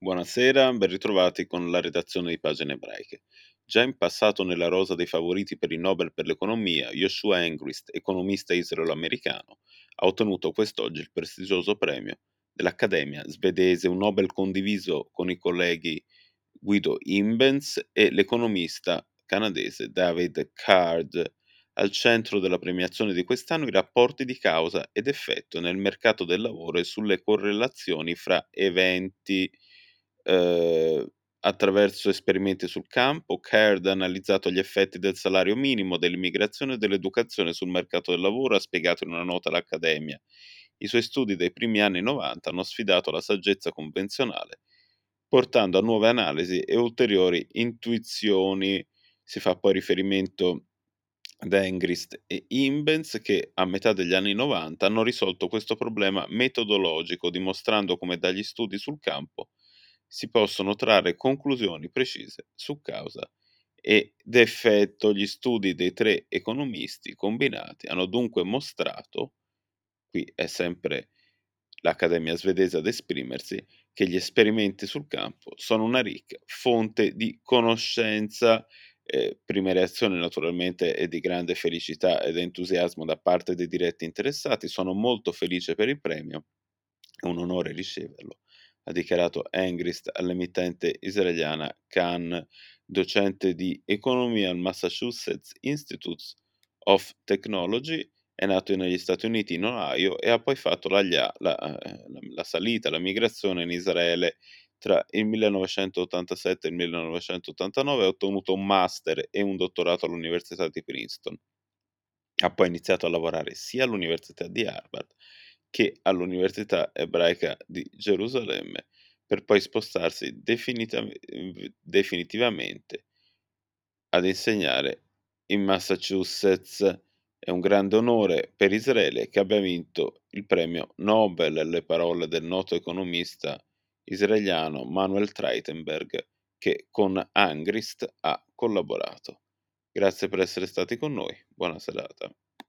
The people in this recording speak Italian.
Buonasera, ben ritrovati con la redazione di Pagine Ebraiche. Già in passato nella rosa dei favoriti per il Nobel per l'economia, Joshua Engrist, economista israelo-americano, ha ottenuto quest'oggi il prestigioso premio dell'Accademia svedese, un Nobel condiviso con i colleghi Guido Imbens e l'economista canadese David Card. Al centro della premiazione di quest'anno i rapporti di causa ed effetto nel mercato del lavoro e sulle correlazioni fra eventi eh, attraverso esperimenti sul campo. Caird ha analizzato gli effetti del salario minimo, dell'immigrazione e dell'educazione sul mercato del lavoro, ha spiegato in una nota all'Accademia. I suoi studi dei primi anni 90 hanno sfidato la saggezza convenzionale, portando a nuove analisi e ulteriori intuizioni. Si fa poi riferimento ad Engrist e Imbens che a metà degli anni 90 hanno risolto questo problema metodologico dimostrando come dagli studi sul campo si possono trarre conclusioni precise su causa ed effetto. Gli studi dei tre economisti combinati hanno dunque mostrato, qui è sempre l'Accademia svedese ad esprimersi, che gli esperimenti sul campo sono una ricca fonte di conoscenza eh, prima reazione naturalmente è di grande felicità ed entusiasmo da parte dei diretti interessati. Sono molto felice per il premio, è un onore riceverlo, ha dichiarato Engrist all'emittente israeliana Khan, docente di economia al Massachusetts Institute of Technology. È nato negli Stati Uniti in Ohio e ha poi fatto la, la, la, la salita, la migrazione in Israele tra il 1987 e il 1989 ha ottenuto un master e un dottorato all'Università di Princeton. Ha poi iniziato a lavorare sia all'Università di Harvard che all'Università ebraica di Gerusalemme per poi spostarsi definitivamente ad insegnare in Massachusetts. È un grande onore per Israele che abbia vinto il premio Nobel, le parole del noto economista israeliano Manuel Treitenberg che con Angrist ha collaborato. Grazie per essere stati con noi, buona serata.